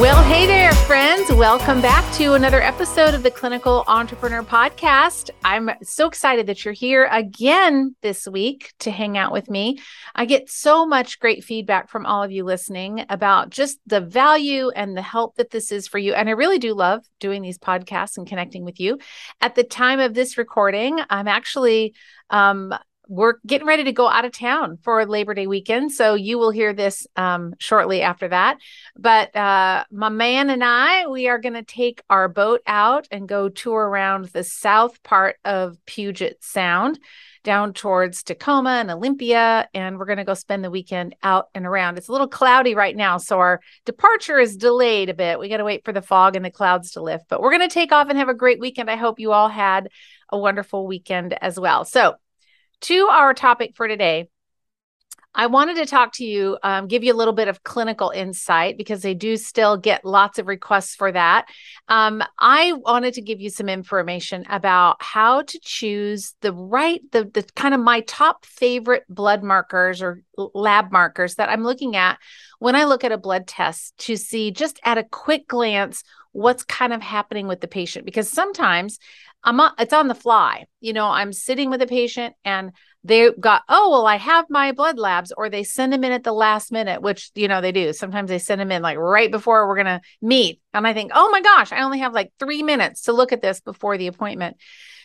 Well, hey there, friends. Welcome back to another episode of the Clinical Entrepreneur Podcast. I'm so excited that you're here again this week to hang out with me. I get so much great feedback from all of you listening about just the value and the help that this is for you. And I really do love doing these podcasts and connecting with you. At the time of this recording, I'm actually um, we're getting ready to go out of town for Labor Day weekend. So you will hear this um, shortly after that. But uh, my man and I, we are going to take our boat out and go tour around the south part of Puget Sound down towards Tacoma and Olympia. And we're going to go spend the weekend out and around. It's a little cloudy right now. So our departure is delayed a bit. We got to wait for the fog and the clouds to lift. But we're going to take off and have a great weekend. I hope you all had a wonderful weekend as well. So, to our topic for today, I wanted to talk to you, um, give you a little bit of clinical insight because they do still get lots of requests for that. Um, I wanted to give you some information about how to choose the right, the, the kind of my top favorite blood markers or lab markers that I'm looking at when I look at a blood test to see just at a quick glance what's kind of happening with the patient. Because sometimes I'm on, it's on the fly. You know, I'm sitting with a patient and they got, oh, well, I have my blood labs, or they send them in at the last minute, which, you know, they do. Sometimes they send them in like right before we're going to meet. And I think, oh my gosh, I only have like three minutes to look at this before the appointment.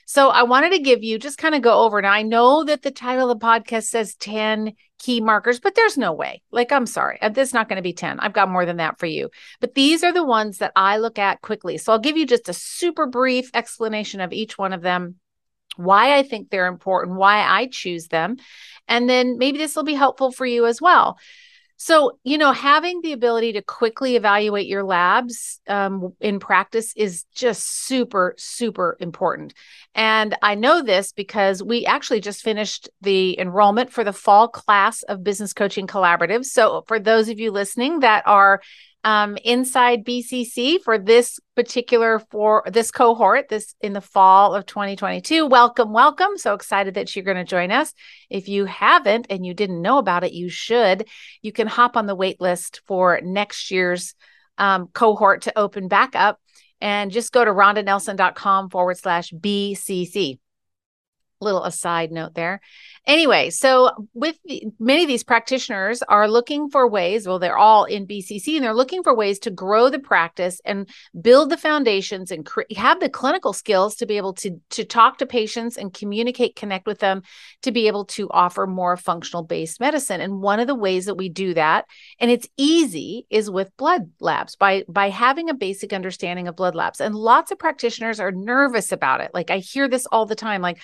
So I wanted to give you just kind of go over. Now I know that the title of the podcast says 10 key markers, but there's no way. Like, I'm sorry, uh, this is not going to be 10. I've got more than that for you. But these are the ones that I look at quickly. So I'll give you just a super brief explanation of each one of them, why I think they're important, why I choose them. And then maybe this will be helpful for you as well. So, you know, having the ability to quickly evaluate your labs um, in practice is just super, super important. And I know this because we actually just finished the enrollment for the fall class of Business Coaching Collaborative. So, for those of you listening that are um, inside BCC for this particular for this cohort this in the fall of 2022 welcome welcome. So excited that you're going to join us. If you haven't and you didn't know about it you should. You can hop on the wait list for next year's um, cohort to open back up and just go to rondanelson.com forward slash bcc little aside note there. Anyway, so with the, many of these practitioners are looking for ways, well, they're all in BCC and they're looking for ways to grow the practice and build the foundations and cre- have the clinical skills to be able to, to talk to patients and communicate, connect with them to be able to offer more functional based medicine. And one of the ways that we do that, and it's easy, is with blood labs by, by having a basic understanding of blood labs. And lots of practitioners are nervous about it. Like I hear this all the time, like,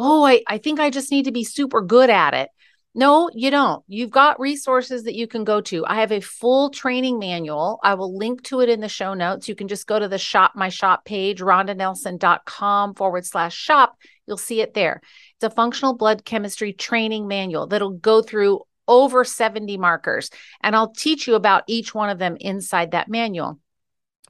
oh, I, I think I just need to be super good at it. No, you don't. You've got resources that you can go to. I have a full training manual. I will link to it in the show notes. You can just go to the shop, my shop page, rondanelson.com forward slash shop. You'll see it there. It's a functional blood chemistry training manual that'll go through over 70 markers. And I'll teach you about each one of them inside that manual.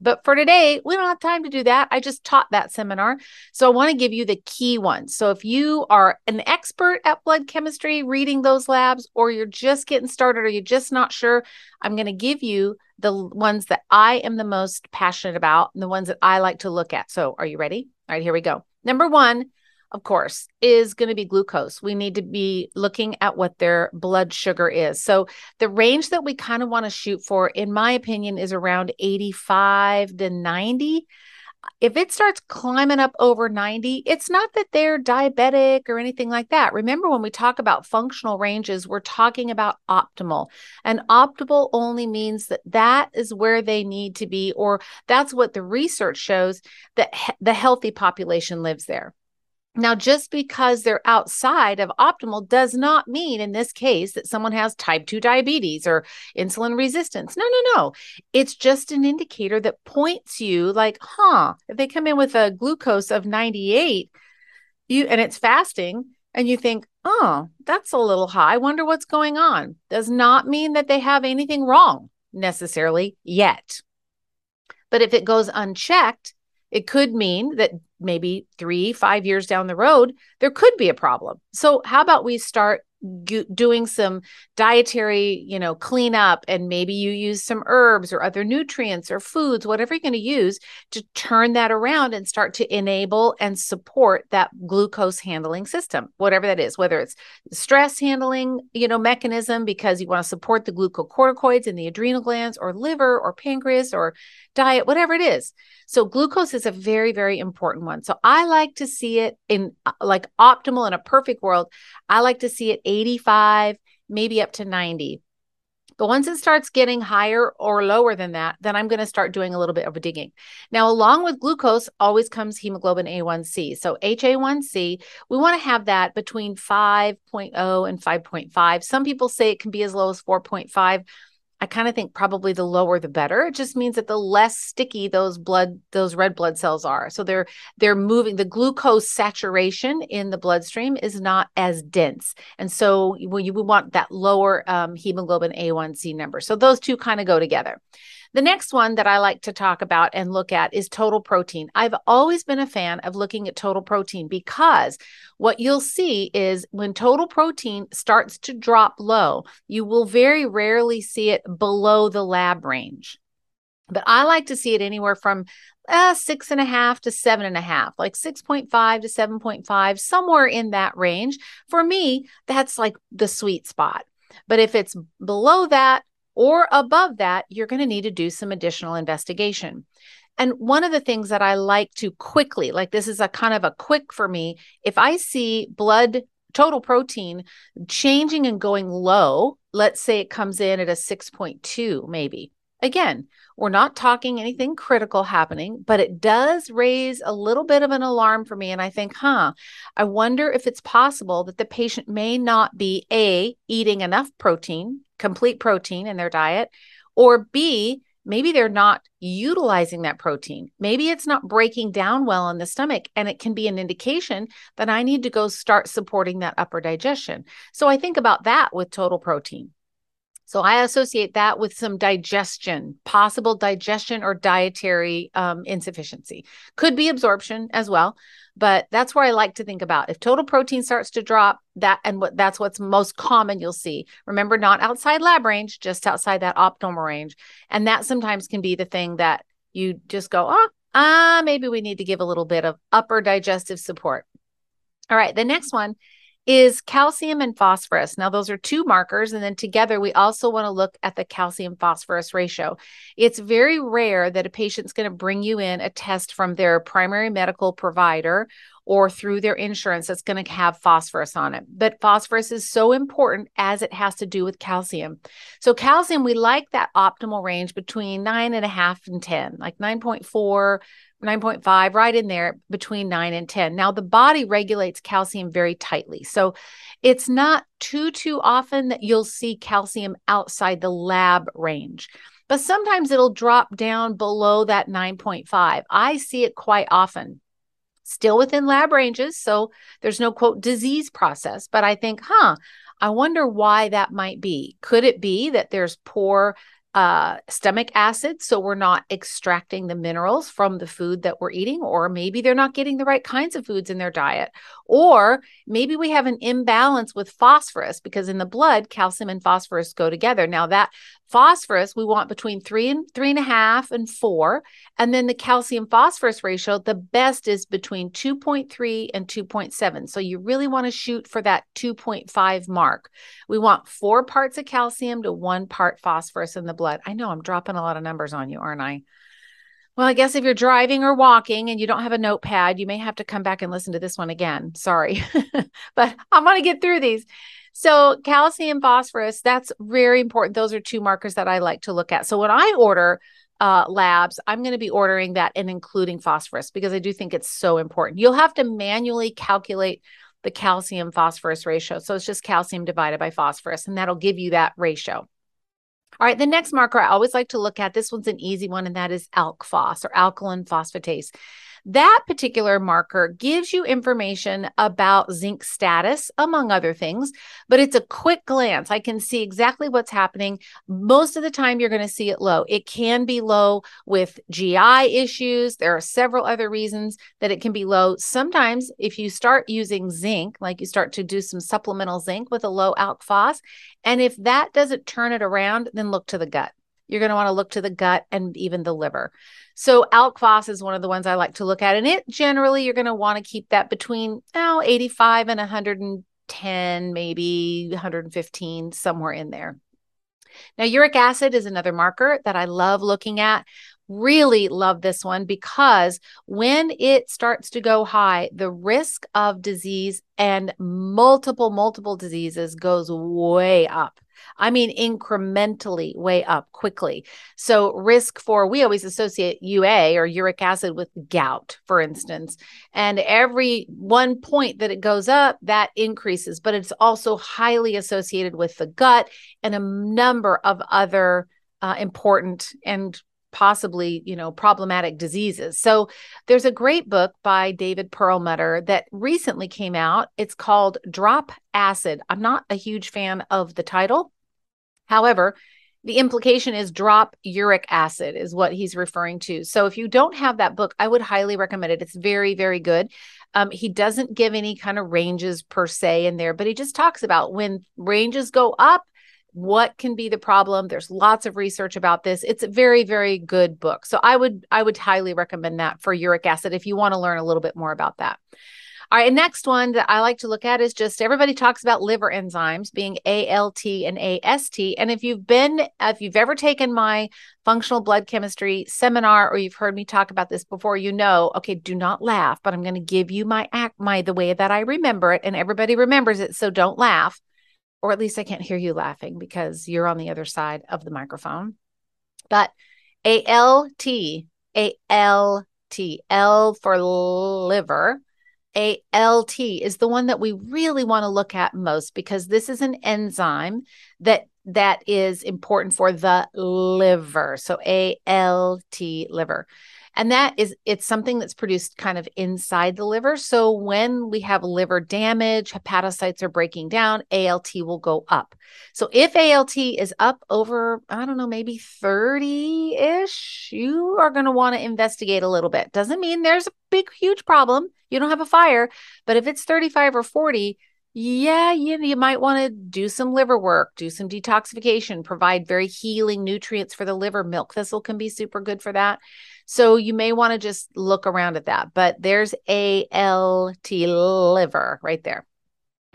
But for today, we don't have time to do that. I just taught that seminar. So I want to give you the key ones. So if you are an expert at blood chemistry, reading those labs, or you're just getting started or you're just not sure, I'm going to give you the ones that I am the most passionate about and the ones that I like to look at. So are you ready? All right, here we go. Number one of course, is going to be glucose. We need to be looking at what their blood sugar is. So, the range that we kind of want to shoot for, in my opinion, is around 85 to 90. If it starts climbing up over 90, it's not that they're diabetic or anything like that. Remember, when we talk about functional ranges, we're talking about optimal. And optimal only means that that is where they need to be, or that's what the research shows that he- the healthy population lives there. Now, just because they're outside of optimal does not mean in this case that someone has type 2 diabetes or insulin resistance. No, no, no. It's just an indicator that points you like, huh, if they come in with a glucose of 98, you and it's fasting, and you think, oh, that's a little high. I wonder what's going on. Does not mean that they have anything wrong necessarily yet. But if it goes unchecked, it could mean that maybe three, five years down the road, there could be a problem. So, how about we start doing some dietary, you know, cleanup and maybe you use some herbs or other nutrients or foods, whatever you're going to use to turn that around and start to enable and support that glucose handling system, whatever that is, whether it's stress handling, you know, mechanism because you want to support the glucocorticoids in the adrenal glands or liver or pancreas or diet, whatever it is. So glucose is a very, very important one. So I like to see it in uh, like optimal in a perfect world. I like to see it 85, maybe up to 90. But once it starts getting higher or lower than that, then I'm going to start doing a little bit of a digging. Now, along with glucose always comes hemoglobin A1C. So HA1C, we want to have that between 5.0 and 5.5. Some people say it can be as low as 4.5. I kind of think probably the lower the better. It just means that the less sticky those blood those red blood cells are. So they're they're moving the glucose saturation in the bloodstream is not as dense. And so when you want that lower um, hemoglobin A1C number. So those two kind of go together. The next one that I like to talk about and look at is total protein. I've always been a fan of looking at total protein because what you'll see is when total protein starts to drop low, you will very rarely see it below the lab range. But I like to see it anywhere from uh, six and a half to seven and a half, like 6.5 to 7.5, somewhere in that range. For me, that's like the sweet spot. But if it's below that, or above that, you're going to need to do some additional investigation. And one of the things that I like to quickly, like this is a kind of a quick for me, if I see blood total protein changing and going low, let's say it comes in at a 6.2, maybe. Again, we're not talking anything critical happening, but it does raise a little bit of an alarm for me. And I think, huh, I wonder if it's possible that the patient may not be A, eating enough protein, complete protein in their diet, or B, maybe they're not utilizing that protein. Maybe it's not breaking down well in the stomach, and it can be an indication that I need to go start supporting that upper digestion. So I think about that with total protein. So I associate that with some digestion, possible digestion or dietary um, insufficiency. Could be absorption as well, but that's where I like to think about. If total protein starts to drop, that and what that's what's most common you'll see. Remember, not outside lab range, just outside that optimal range, and that sometimes can be the thing that you just go, oh, ah, uh, maybe we need to give a little bit of upper digestive support. All right, the next one is calcium and phosphorus. Now, those are two markers. And then together, we also want to look at the calcium phosphorus ratio. It's very rare that a patient's going to bring you in a test from their primary medical provider or through their insurance that's going to have phosphorus on it. But phosphorus is so important as it has to do with calcium. So, calcium, we like that optimal range between nine and a half and 10, like 9.4 9.5, right in there between 9 and 10. Now, the body regulates calcium very tightly. So it's not too, too often that you'll see calcium outside the lab range, but sometimes it'll drop down below that 9.5. I see it quite often. Still within lab ranges. So there's no quote disease process, but I think, huh, I wonder why that might be. Could it be that there's poor uh, stomach acid. So we're not extracting the minerals from the food that we're eating, or maybe they're not getting the right kinds of foods in their diet. Or maybe we have an imbalance with phosphorus because in the blood, calcium and phosphorus go together. Now, that phosphorus we want between three and three and a half and four. And then the calcium phosphorus ratio, the best is between 2.3 and 2.7. So you really want to shoot for that 2.5 mark. We want four parts of calcium to one part phosphorus in the blood. I know I'm dropping a lot of numbers on you, aren't I? Well, I guess if you're driving or walking and you don't have a notepad, you may have to come back and listen to this one again. Sorry, but I'm going to get through these. So, calcium, phosphorus, that's very important. Those are two markers that I like to look at. So, when I order uh, labs, I'm going to be ordering that and including phosphorus because I do think it's so important. You'll have to manually calculate the calcium phosphorus ratio. So it's just calcium divided by phosphorus, and that'll give you that ratio. All right, the next marker I always like to look at, this one's an easy one, and that is ALK phos or alkaline phosphatase. That particular marker gives you information about zinc status, among other things, but it's a quick glance. I can see exactly what's happening. Most of the time, you're going to see it low. It can be low with GI issues. There are several other reasons that it can be low. Sometimes, if you start using zinc, like you start to do some supplemental zinc with a low ALK phos, and if that doesn't turn it around, then look to the gut. You're going to want to look to the gut and even the liver. So ALK is one of the ones I like to look at. And it generally, you're going to want to keep that between oh, 85 and 110, maybe 115, somewhere in there. Now, uric acid is another marker that I love looking at. Really love this one because when it starts to go high, the risk of disease and multiple, multiple diseases goes way up. I mean, incrementally way up quickly. So, risk for, we always associate UA or uric acid with gout, for instance. And every one point that it goes up, that increases, but it's also highly associated with the gut and a number of other uh, important and possibly you know problematic diseases so there's a great book by david perlmutter that recently came out it's called drop acid i'm not a huge fan of the title However, the implication is drop uric acid is what he's referring to. So if you don't have that book, I would highly recommend it. It's very, very good. Um, he doesn't give any kind of ranges per se in there, but he just talks about when ranges go up, what can be the problem. There's lots of research about this. It's a very, very good book. So I would I would highly recommend that for uric acid if you want to learn a little bit more about that. All right, next one that I like to look at is just everybody talks about liver enzymes being ALT and AST. And if you've been, if you've ever taken my functional blood chemistry seminar or you've heard me talk about this before, you know, okay, do not laugh, but I'm going to give you my act, my the way that I remember it, and everybody remembers it, so don't laugh, or at least I can't hear you laughing because you're on the other side of the microphone. But ALT, ALT, L for liver ALT is the one that we really want to look at most because this is an enzyme that that is important for the liver. So ALT liver. And that is it's something that's produced kind of inside the liver. So when we have liver damage, hepatocytes are breaking down, ALT will go up. So if ALT is up over, I don't know, maybe 30-ish, you are going to want to investigate a little bit. Doesn't mean there's a big huge problem. You don't have a fire, but if it's 35 or 40, yeah, you, you might want to do some liver work, do some detoxification, provide very healing nutrients for the liver. Milk thistle can be super good for that. So you may want to just look around at that. But there's ALT liver right there.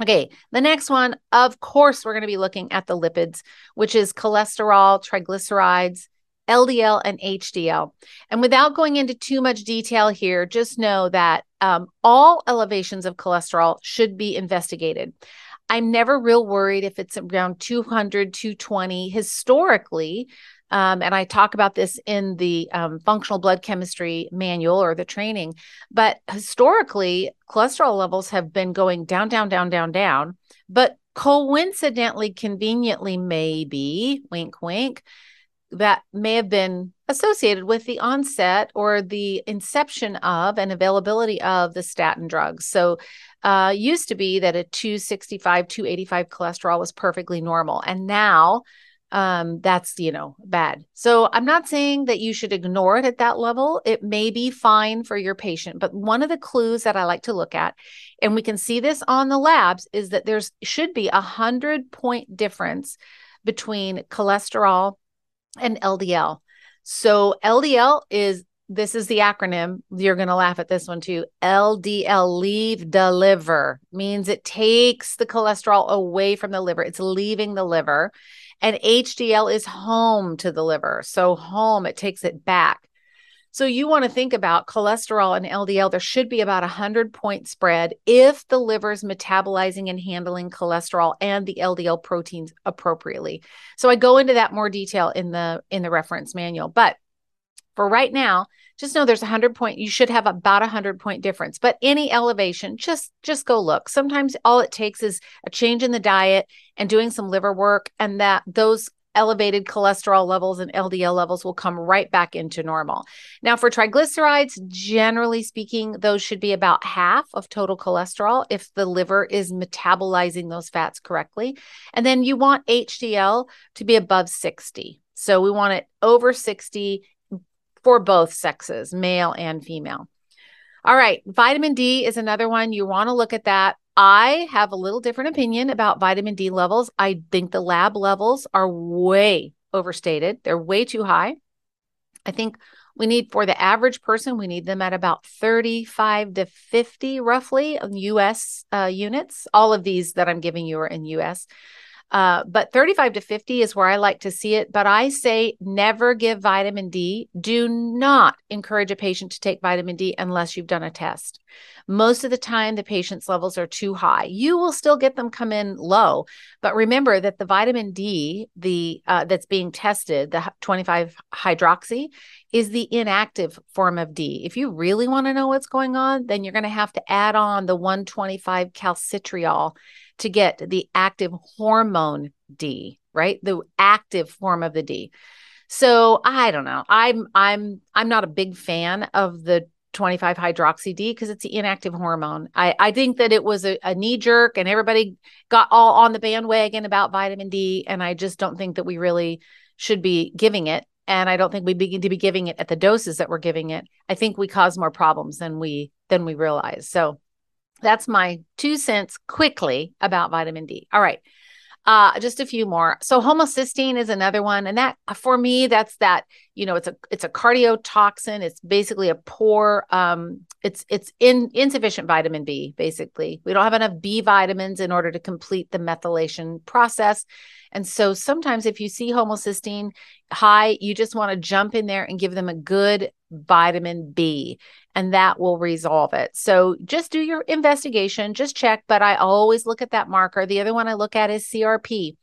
Okay, the next one, of course, we're going to be looking at the lipids, which is cholesterol, triglycerides, LDL, and HDL. And without going into too much detail here, just know that um, all elevations of cholesterol should be investigated. I'm never real worried if it's around 200, 220. Historically, um, and I talk about this in the um, functional blood chemistry manual or the training. But historically, cholesterol levels have been going down, down, down, down, down. But coincidentally, conveniently, maybe, wink, wink, that may have been associated with the onset or the inception of and availability of the statin drugs. So, uh, used to be that a 265, 285 cholesterol was perfectly normal. And now, um, that's, you know, bad. So, I'm not saying that you should ignore it at that level. It may be fine for your patient. But one of the clues that I like to look at, and we can see this on the labs, is that there's should be a hundred point difference between cholesterol and LDL. So LDL is this is the acronym. You're going to laugh at this one too. LDL, leave the liver, means it takes the cholesterol away from the liver. It's leaving the liver. And HDL is home to the liver. So, home, it takes it back. So you want to think about cholesterol and LDL. There should be about a hundred point spread if the liver is metabolizing and handling cholesterol and the LDL proteins appropriately. So I go into that more detail in the in the reference manual. But for right now, just know there's a hundred point, you should have about a hundred point difference, but any elevation, just, just go look. Sometimes all it takes is a change in the diet and doing some liver work and that those elevated cholesterol levels and LDL levels will come right back into normal. Now, for triglycerides, generally speaking, those should be about half of total cholesterol if the liver is metabolizing those fats correctly. And then you want HDL to be above 60. So we want it over 60 for both sexes, male and female. All right, vitamin D is another one. You want to look at that. I have a little different opinion about vitamin D levels. I think the lab levels are way overstated, they're way too high. I think we need for the average person, we need them at about 35 to 50 roughly US uh, units. All of these that I'm giving you are in US. Uh, but 35 to 50 is where I like to see it. But I say never give vitamin D. Do not encourage a patient to take vitamin D unless you've done a test. Most of the time, the patient's levels are too high. You will still get them come in low, but remember that the vitamin D, the uh, that's being tested, the 25 hydroxy, is the inactive form of D. If you really want to know what's going on, then you're going to have to add on the 125 calcitriol to get the active hormone D, right? The active form of the D. So I don't know. I'm I'm I'm not a big fan of the 25 hydroxy D because it's the inactive hormone. I, I think that it was a, a knee jerk and everybody got all on the bandwagon about vitamin D. And I just don't think that we really should be giving it. And I don't think we begin to be giving it at the doses that we're giving it. I think we cause more problems than we than we realize. So that's my two cents quickly about vitamin D. All right. Uh, just a few more. So homocysteine is another one, and that for me, that's that. You know, it's a it's a cardiotoxin. It's basically a poor. Um, it's it's in insufficient vitamin B. Basically, we don't have enough B vitamins in order to complete the methylation process, and so sometimes if you see homocysteine high, you just want to jump in there and give them a good vitamin B and that will resolve it. So just do your investigation, just check. But I always look at that marker. The other one I look at is CRP.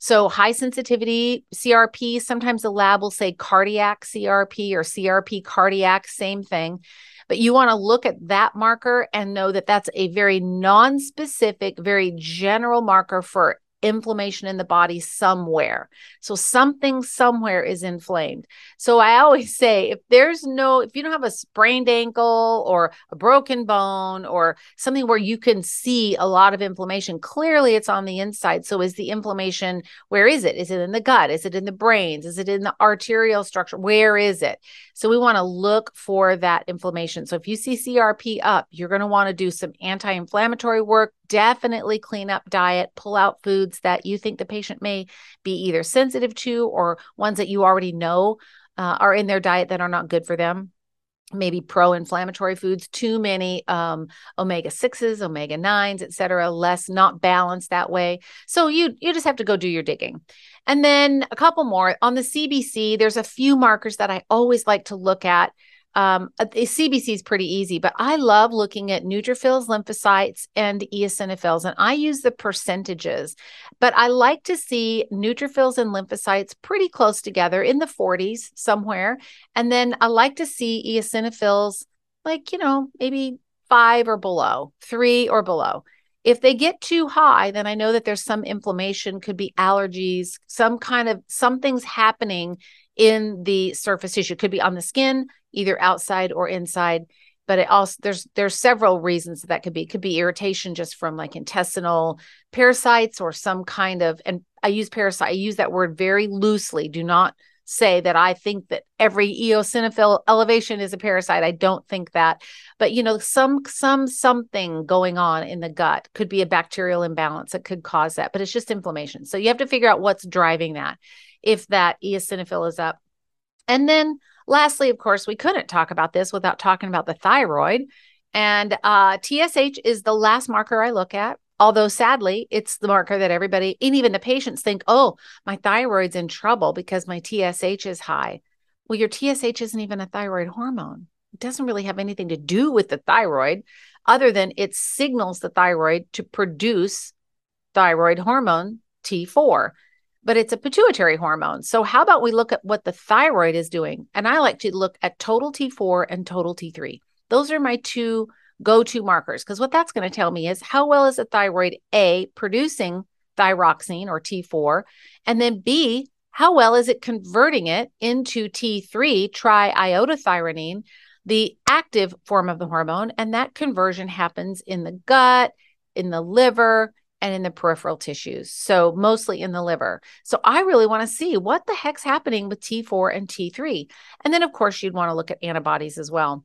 So high sensitivity CRP, sometimes the lab will say cardiac CRP or CRP cardiac, same thing. But you want to look at that marker and know that that's a very non specific, very general marker for inflammation in the body somewhere. So something somewhere is inflamed. So I always say if there's no, if you don't have a sprained ankle or a broken bone or something where you can see a lot of inflammation, clearly it's on the inside. So is the inflammation, where is it? Is it in the gut? Is it in the brains? Is it in the arterial structure? Where is it? So we want to look for that inflammation. So if you see CRP up, you're going to want to do some anti inflammatory work, definitely clean up diet, pull out foods that you think the patient may be either sensitive to or ones that you already know uh, are in their diet that are not good for them. Maybe pro-inflammatory foods too many um, omega-6s omega-9s etc less not balanced that way. So you you just have to go do your digging. And then a couple more. On the cbc there's a few markers that i always like to look at um, uh, CBC is pretty easy, but I love looking at neutrophils, lymphocytes, and eosinophils, and I use the percentages. But I like to see neutrophils and lymphocytes pretty close together in the 40s somewhere, and then I like to see eosinophils like you know maybe five or below, three or below. If they get too high, then I know that there's some inflammation, could be allergies, some kind of something's happening in the surface tissue. Could be on the skin, either outside or inside. But it also there's there's several reasons that, that could be. It could be irritation just from like intestinal parasites or some kind of. And I use parasite. I use that word very loosely. Do not say that I think that every eosinophil elevation is a parasite. I don't think that. But you know, some some something going on in the gut could be a bacterial imbalance that could cause that, but it's just inflammation. So you have to figure out what's driving that if that eosinophil is up. And then lastly, of course, we couldn't talk about this without talking about the thyroid. And uh, TSH is the last marker I look at. Although sadly, it's the marker that everybody and even the patients think, oh, my thyroid's in trouble because my TSH is high. Well, your TSH isn't even a thyroid hormone. It doesn't really have anything to do with the thyroid other than it signals the thyroid to produce thyroid hormone T4. But it's a pituitary hormone. So, how about we look at what the thyroid is doing? And I like to look at total T4 and total T3. Those are my two go to markers because what that's going to tell me is how well is the thyroid A producing thyroxine or T4? And then B, how well is it converting it into T3, triiodothyronine, the active form of the hormone? And that conversion happens in the gut, in the liver, and in the peripheral tissues. So, mostly in the liver. So, I really want to see what the heck's happening with T4 and T3. And then, of course, you'd want to look at antibodies as well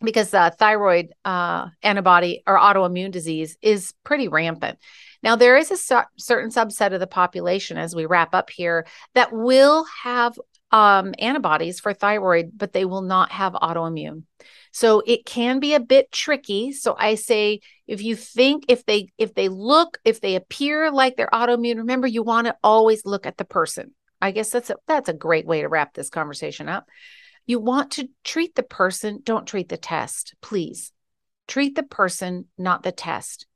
because uh, thyroid uh, antibody or autoimmune disease is pretty rampant. Now, there is a su- certain subset of the population as we wrap up here that will have um, antibodies for thyroid, but they will not have autoimmune. So it can be a bit tricky. So I say if you think if they if they look if they appear like they're autoimmune, remember you want to always look at the person. I guess that's a, that's a great way to wrap this conversation up. You want to treat the person, don't treat the test, please. Treat the person, not the test.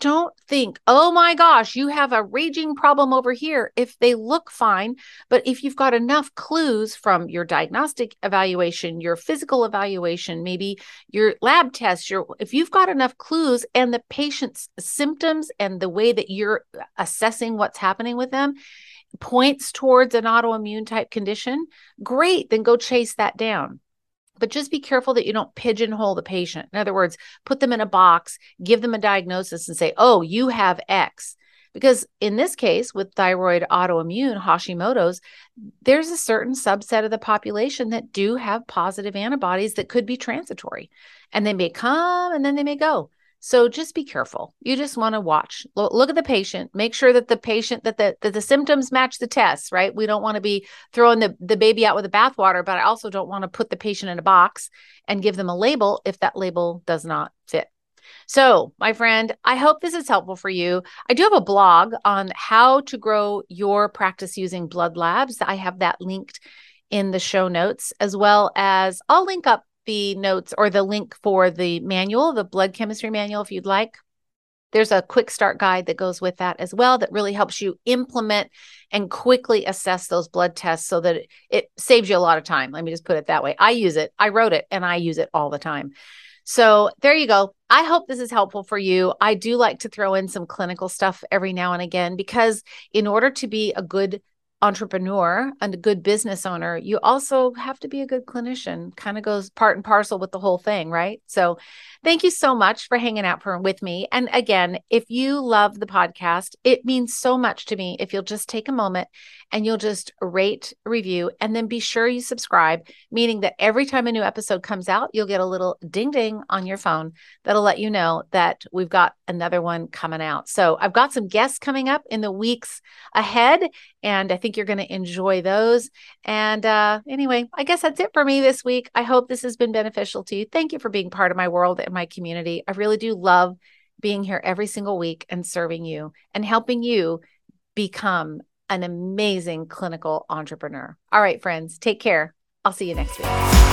Don't think, oh my gosh, you have a raging problem over here. If they look fine, but if you've got enough clues from your diagnostic evaluation, your physical evaluation, maybe your lab tests, your if you've got enough clues and the patient's symptoms and the way that you're assessing what's happening with them, points towards an autoimmune type condition, great, then go chase that down. But just be careful that you don't pigeonhole the patient. In other words, put them in a box, give them a diagnosis, and say, oh, you have X. Because in this case, with thyroid autoimmune, Hashimoto's, there's a certain subset of the population that do have positive antibodies that could be transitory. And they may come and then they may go. So just be careful. You just want to watch. Look at the patient. Make sure that the patient that the that the symptoms match the tests, right? We don't want to be throwing the, the baby out with the bathwater, but I also don't want to put the patient in a box and give them a label if that label does not fit. So, my friend, I hope this is helpful for you. I do have a blog on how to grow your practice using blood labs. I have that linked in the show notes, as well as I'll link up the notes or the link for the manual, the blood chemistry manual, if you'd like. There's a quick start guide that goes with that as well that really helps you implement and quickly assess those blood tests so that it, it saves you a lot of time. Let me just put it that way. I use it, I wrote it, and I use it all the time. So there you go. I hope this is helpful for you. I do like to throw in some clinical stuff every now and again because in order to be a good entrepreneur and a good business owner, you also have to be a good clinician. Kind of goes part and parcel with the whole thing, right? So, thank you so much for hanging out for, with me. And again, if you love the podcast, it means so much to me if you'll just take a moment and you'll just rate, review, and then be sure you subscribe, meaning that every time a new episode comes out, you'll get a little ding ding on your phone that'll let you know that we've got another one coming out. So I've got some guests coming up in the weeks ahead, and I think you're going to enjoy those. And uh, anyway, I guess that's it for me this week. I hope this has been beneficial to you. Thank you for being part of my world and my community. I really do love being here every single week and serving you and helping you become an amazing clinical entrepreneur. All right, friends, take care. I'll see you next week.